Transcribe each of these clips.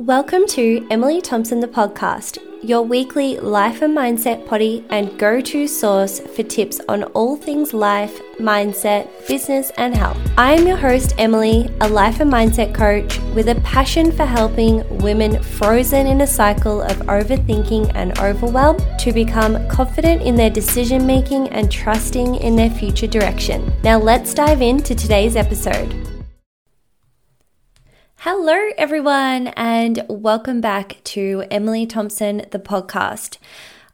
Welcome to Emily Thompson, the podcast, your weekly life and mindset potty and go to source for tips on all things life, mindset, business, and health. I am your host, Emily, a life and mindset coach with a passion for helping women frozen in a cycle of overthinking and overwhelm to become confident in their decision making and trusting in their future direction. Now, let's dive into today's episode. Hello, everyone, and welcome back to Emily Thompson, the podcast.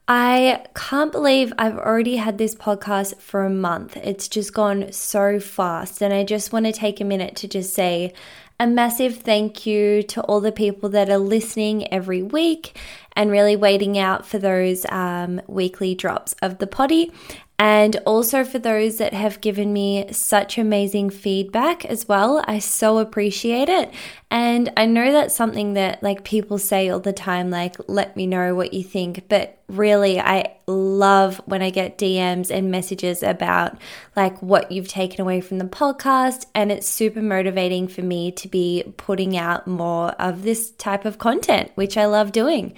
I can't believe I've already had this podcast for a month. It's just gone so fast, and I just want to take a minute to just say a massive thank you to all the people that are listening every week and really waiting out for those um, weekly drops of the potty and also for those that have given me such amazing feedback as well. I so appreciate it. And I know that's something that like people say all the time, like, let me know what you think. But really, I love when I get DMs and messages about like what you've taken away from the podcast. And it's super motivating for me to be putting out more of this type of content, which I love doing.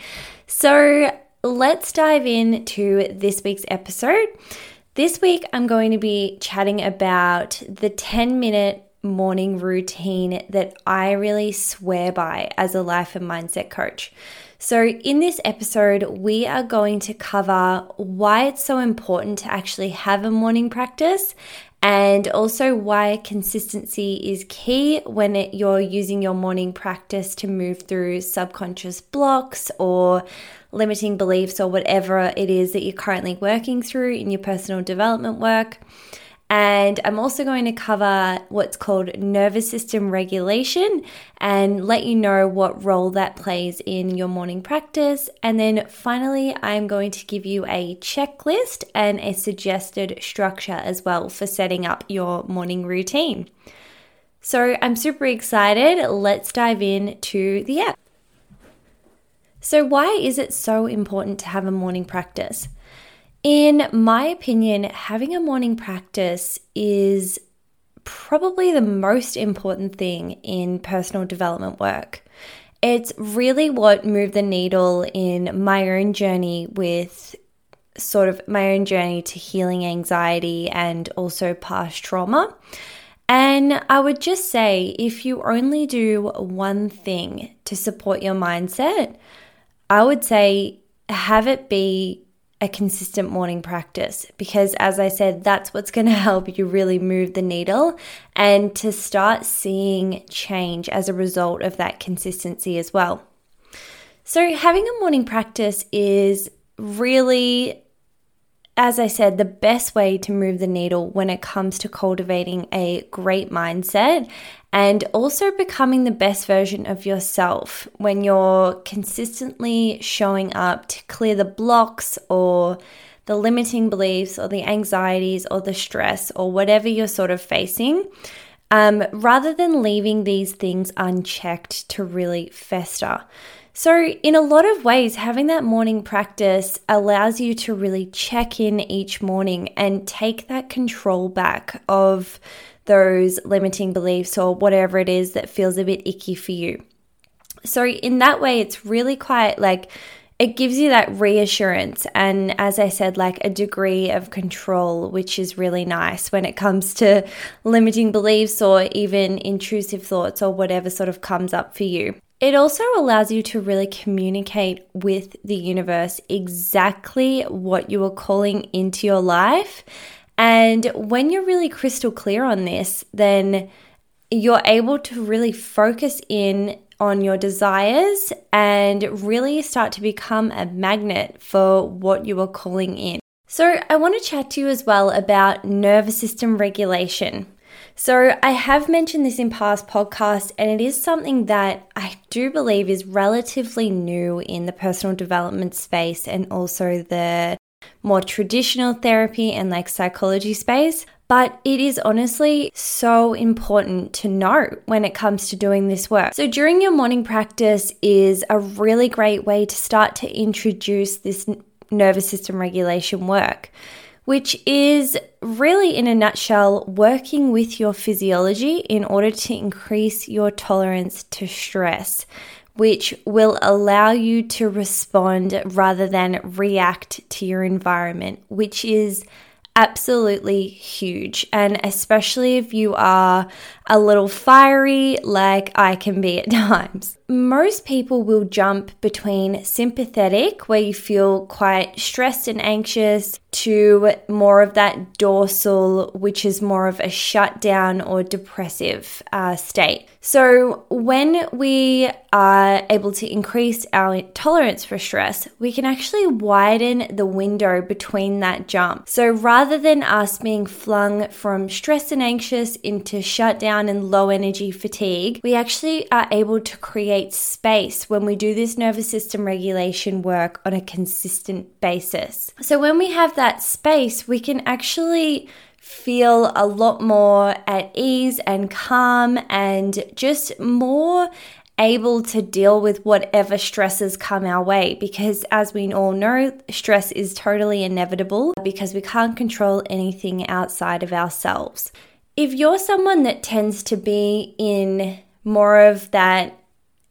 So, let's dive into this week's episode. This week, I'm going to be chatting about the 10 minute morning routine that I really swear by as a life and mindset coach. So, in this episode, we are going to cover why it's so important to actually have a morning practice and also why consistency is key when it, you're using your morning practice to move through subconscious blocks or limiting beliefs or whatever it is that you're currently working through in your personal development work. And I'm also going to cover what's called nervous system regulation and let you know what role that plays in your morning practice. And then finally, I'm going to give you a checklist and a suggested structure as well for setting up your morning routine. So I'm super excited. Let's dive in to the app. So, why is it so important to have a morning practice? In my opinion, having a morning practice is probably the most important thing in personal development work. It's really what moved the needle in my own journey with sort of my own journey to healing anxiety and also past trauma. And I would just say if you only do one thing to support your mindset, I would say have it be a consistent morning practice because, as I said, that's what's going to help you really move the needle and to start seeing change as a result of that consistency as well. So, having a morning practice is really as I said, the best way to move the needle when it comes to cultivating a great mindset and also becoming the best version of yourself when you're consistently showing up to clear the blocks or the limiting beliefs or the anxieties or the stress or whatever you're sort of facing. Um, rather than leaving these things unchecked to really fester. So, in a lot of ways, having that morning practice allows you to really check in each morning and take that control back of those limiting beliefs or whatever it is that feels a bit icky for you. So, in that way, it's really quite like it gives you that reassurance and, as I said, like a degree of control, which is really nice when it comes to limiting beliefs or even intrusive thoughts or whatever sort of comes up for you. It also allows you to really communicate with the universe exactly what you are calling into your life. And when you're really crystal clear on this, then you're able to really focus in on your desires and really start to become a magnet for what you are calling in. So, I want to chat to you as well about nervous system regulation. So, I have mentioned this in past podcasts, and it is something that I do believe is relatively new in the personal development space and also the more traditional therapy and like psychology space. But it is honestly so important to know when it comes to doing this work. So, during your morning practice is a really great way to start to introduce this nervous system regulation work which is really, in a nutshell, working with your physiology in order to increase your tolerance to stress, which will allow you to respond rather than react to your environment, which is absolutely huge. And especially if you are a little fiery, like I can be at times. Most people will jump between sympathetic, where you feel quite stressed and anxious, to more of that dorsal, which is more of a shutdown or depressive uh, state. So, when we are able to increase our tolerance for stress, we can actually widen the window between that jump. So, rather than us being flung from stress and anxious into shutdown and low energy fatigue, we actually are able to create space when we do this nervous system regulation work on a consistent basis. So, when we have that space, we can actually feel a lot more at ease and calm and just more able to deal with whatever stresses come our way because as we all know stress is totally inevitable because we can't control anything outside of ourselves if you're someone that tends to be in more of that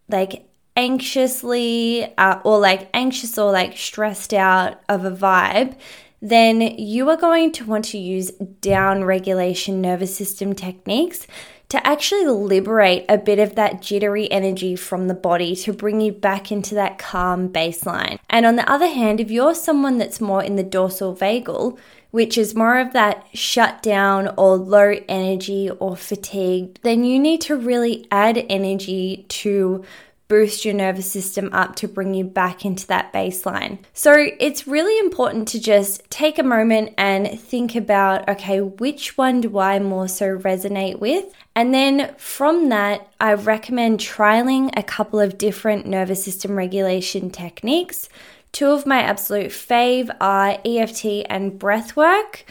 like anxiously uh, or like anxious or like stressed out of a vibe then you are going to want to use down regulation nervous system techniques to actually liberate a bit of that jittery energy from the body to bring you back into that calm baseline. And on the other hand, if you're someone that's more in the dorsal vagal, which is more of that shutdown or low energy or fatigued, then you need to really add energy to boost your nervous system up to bring you back into that baseline. So it's really important to just take a moment and think about okay, which one do I more so resonate with? And then from that, I recommend trialing a couple of different nervous system regulation techniques. Two of my absolute fave are EFT and breathwork.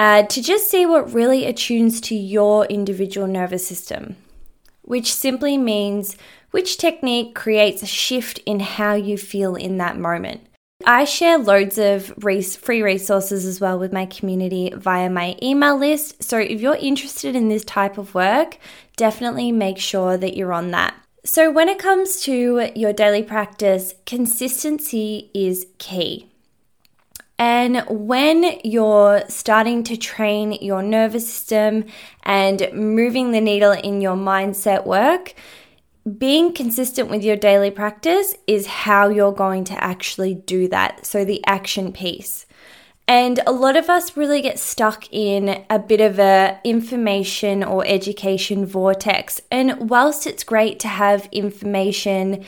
Uh, to just see what really attunes to your individual nervous system, which simply means which technique creates a shift in how you feel in that moment. I share loads of free resources as well with my community via my email list. So if you're interested in this type of work, definitely make sure that you're on that. So, when it comes to your daily practice, consistency is key. And when you're starting to train your nervous system and moving the needle in your mindset work, being consistent with your daily practice is how you're going to actually do that. So, the action piece. And a lot of us really get stuck in a bit of a information or education vortex. And whilst it's great to have information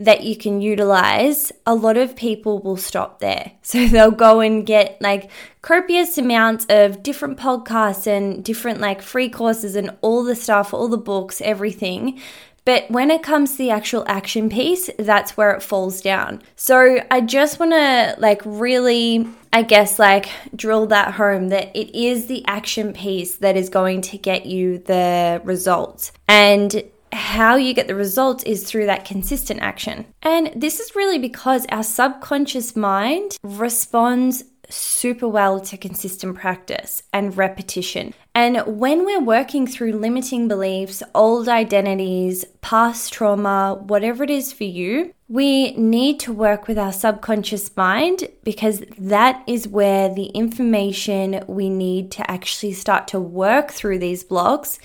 that you can utilize, a lot of people will stop there. So they'll go and get like copious amounts of different podcasts and different like free courses and all the stuff, all the books, everything. But when it comes to the actual action piece, that's where it falls down. So I just want to like really, I guess, like drill that home that it is the action piece that is going to get you the results. And how you get the results is through that consistent action. And this is really because our subconscious mind responds super well to consistent practice and repetition. And when we're working through limiting beliefs, old identities, past trauma, whatever it is for you, we need to work with our subconscious mind because that is where the information we need to actually start to work through these blocks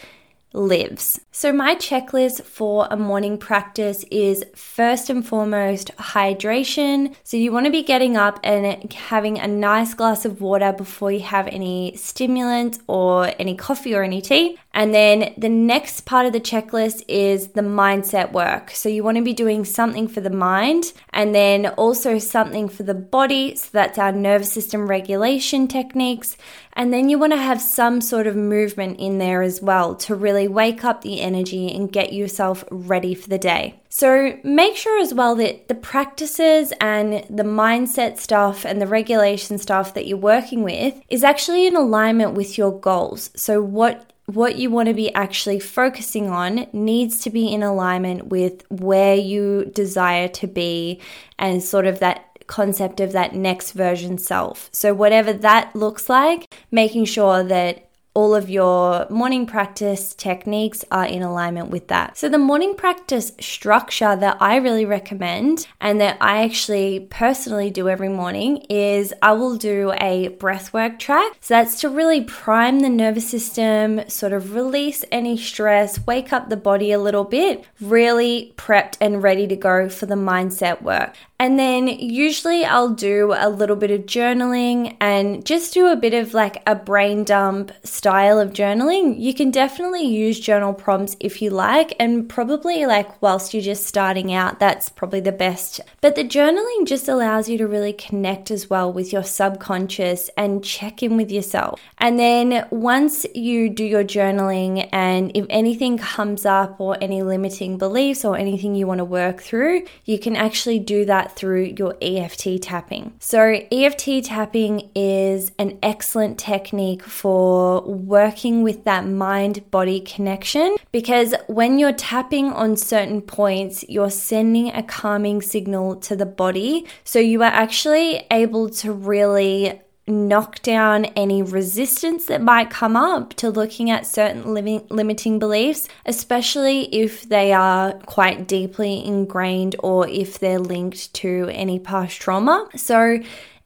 lives. So, my checklist for a morning practice is first and foremost hydration. So, you want to be getting up and having a nice glass of water before you have any stimulants or any coffee or any tea. And then the next part of the checklist is the mindset work. So, you want to be doing something for the mind and then also something for the body. So, that's our nervous system regulation techniques. And then you want to have some sort of movement in there as well to really wake up the energy and get yourself ready for the day. So make sure as well that the practices and the mindset stuff and the regulation stuff that you're working with is actually in alignment with your goals. So what what you want to be actually focusing on needs to be in alignment with where you desire to be and sort of that concept of that next version self. So, whatever that looks like, making sure that all of your morning practice techniques are in alignment with that. So, the morning practice structure that I really recommend and that I actually personally do every morning is I will do a breathwork track. So, that's to really prime the nervous system, sort of release any stress, wake up the body a little bit, really prepped and ready to go for the mindset work. And then usually I'll do a little bit of journaling and just do a bit of like a brain dump style of journaling. You can definitely use journal prompts if you like, and probably like whilst you're just starting out, that's probably the best. But the journaling just allows you to really connect as well with your subconscious and check in with yourself. And then once you do your journaling, and if anything comes up or any limiting beliefs or anything you want to work through, you can actually do that through your EFT tapping. So, EFT tapping is an excellent technique for working with that mind body connection because when you're tapping on certain points, you're sending a calming signal to the body. So, you are actually able to really knock down any resistance that might come up to looking at certain living, limiting beliefs, especially if they are quite deeply ingrained or if they're linked to any past trauma. So,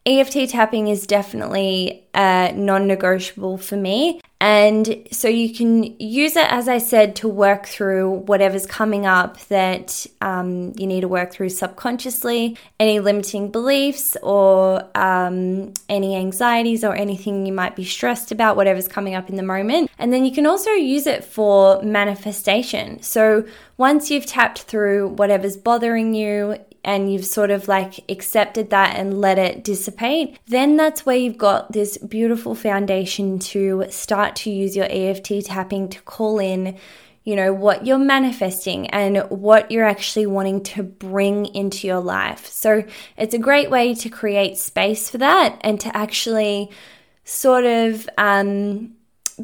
EFT tapping is definitely uh, non negotiable for me. And so you can use it, as I said, to work through whatever's coming up that um, you need to work through subconsciously, any limiting beliefs or um, any anxieties or anything you might be stressed about, whatever's coming up in the moment. And then you can also use it for manifestation. So once you've tapped through whatever's bothering you, and you've sort of like accepted that and let it dissipate, then that's where you've got this beautiful foundation to start to use your EFT tapping to call in you know, what you're manifesting and what you're actually wanting to bring into your life. So it's a great way to create space for that and to actually sort of um,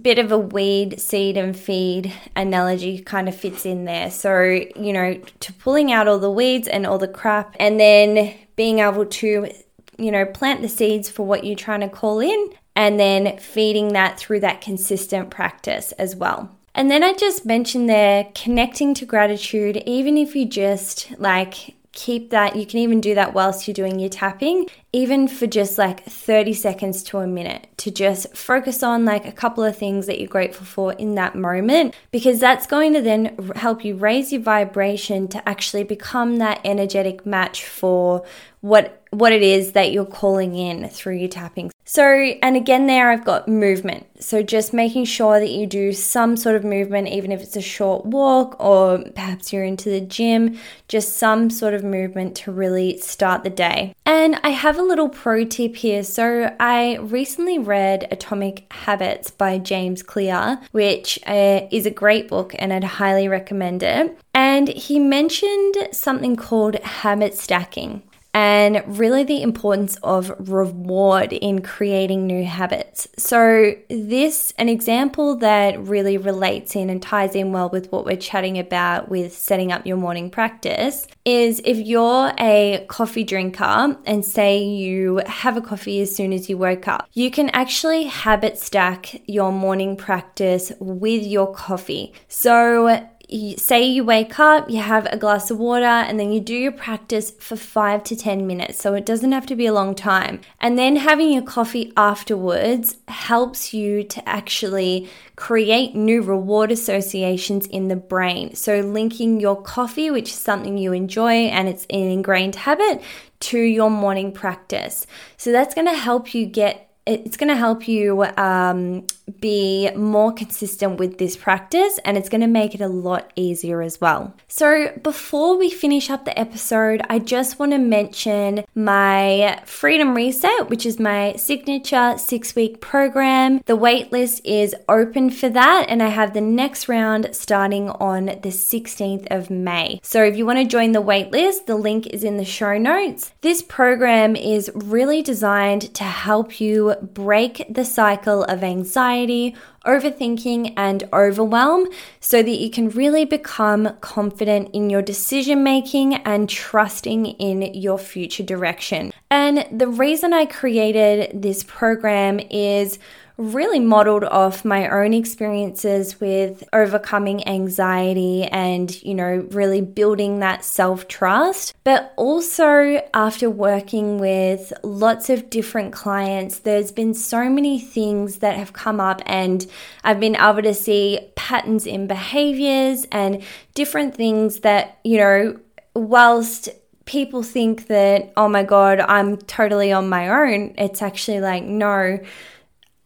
bit of a weed, seed, and feed analogy kind of fits in there. So, you know, to pulling out all the weeds and all the crap, and then being able to, you know, plant the seeds for what you're trying to call in, and then feeding that through that consistent practice as well. And then I just mentioned there connecting to gratitude, even if you just like keep that. You can even do that whilst you're doing your tapping, even for just like 30 seconds to a minute to just focus on like a couple of things that you're grateful for in that moment, because that's going to then help you raise your vibration to actually become that energetic match for what what it is that you're calling in through your tapping. So, and again, there I've got movement. So, just making sure that you do some sort of movement, even if it's a short walk or perhaps you're into the gym, just some sort of movement to really start the day. And I have a little pro tip here. So, I recently read Atomic Habits by James Clear, which uh, is a great book and I'd highly recommend it. And he mentioned something called habit stacking and really the importance of reward in creating new habits. So, this, an example that really relates in and ties in well with what we're chatting about with setting up your morning practice, is if you're a coffee drinker and say you have a coffee as soon as you woke up, you can actually habit stack your morning practice with your coffee. So, you, say you wake up, you have a glass of water, and then you do your practice for five to 10 minutes. So it doesn't have to be a long time. And then having your coffee afterwards helps you to actually create new reward associations in the brain. So linking your coffee, which is something you enjoy and it's an ingrained habit, to your morning practice. So that's going to help you get it's going to help you um, be more consistent with this practice and it's going to make it a lot easier as well. So, before we finish up the episode, I just want to mention my Freedom Reset, which is my signature six week program. The waitlist is open for that, and I have the next round starting on the 16th of May. So, if you want to join the waitlist, the link is in the show notes. This program is really designed to help you break the cycle of anxiety overthinking and overwhelm so that you can really become confident in your decision making and trusting in your future direction. And the reason I created this program is really modeled off my own experiences with overcoming anxiety and, you know, really building that self trust. But also, after working with lots of different clients, there's been so many things that have come up, and I've been able to see patterns in behaviors and different things that, you know, whilst people think that, oh my God, I'm totally on my own, it's actually like, no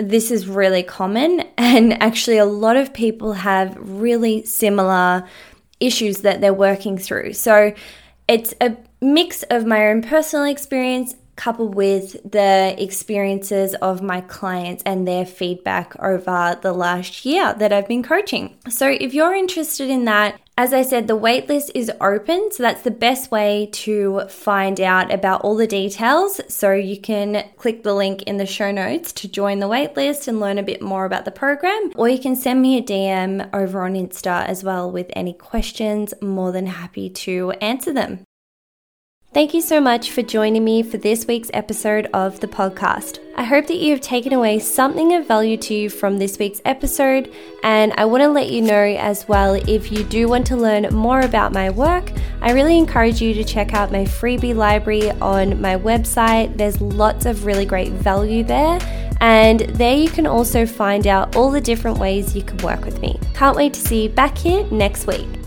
this is really common, and actually, a lot of people have really similar issues that they're working through. So, it's a mix of my own personal experience coupled with the experiences of my clients and their feedback over the last year that I've been coaching. So, if you're interested in that, as I said, the waitlist is open, so that's the best way to find out about all the details. So you can click the link in the show notes to join the waitlist and learn a bit more about the program, or you can send me a DM over on Insta as well with any questions. more than happy to answer them. Thank you so much for joining me for this week's episode of the podcast. I hope that you have taken away something of value to you from this week's episode, and I want to let you know as well if you do want to learn more about my work, I really encourage you to check out my freebie library on my website. There's lots of really great value there. And there you can also find out all the different ways you can work with me. Can't wait to see you back here next week.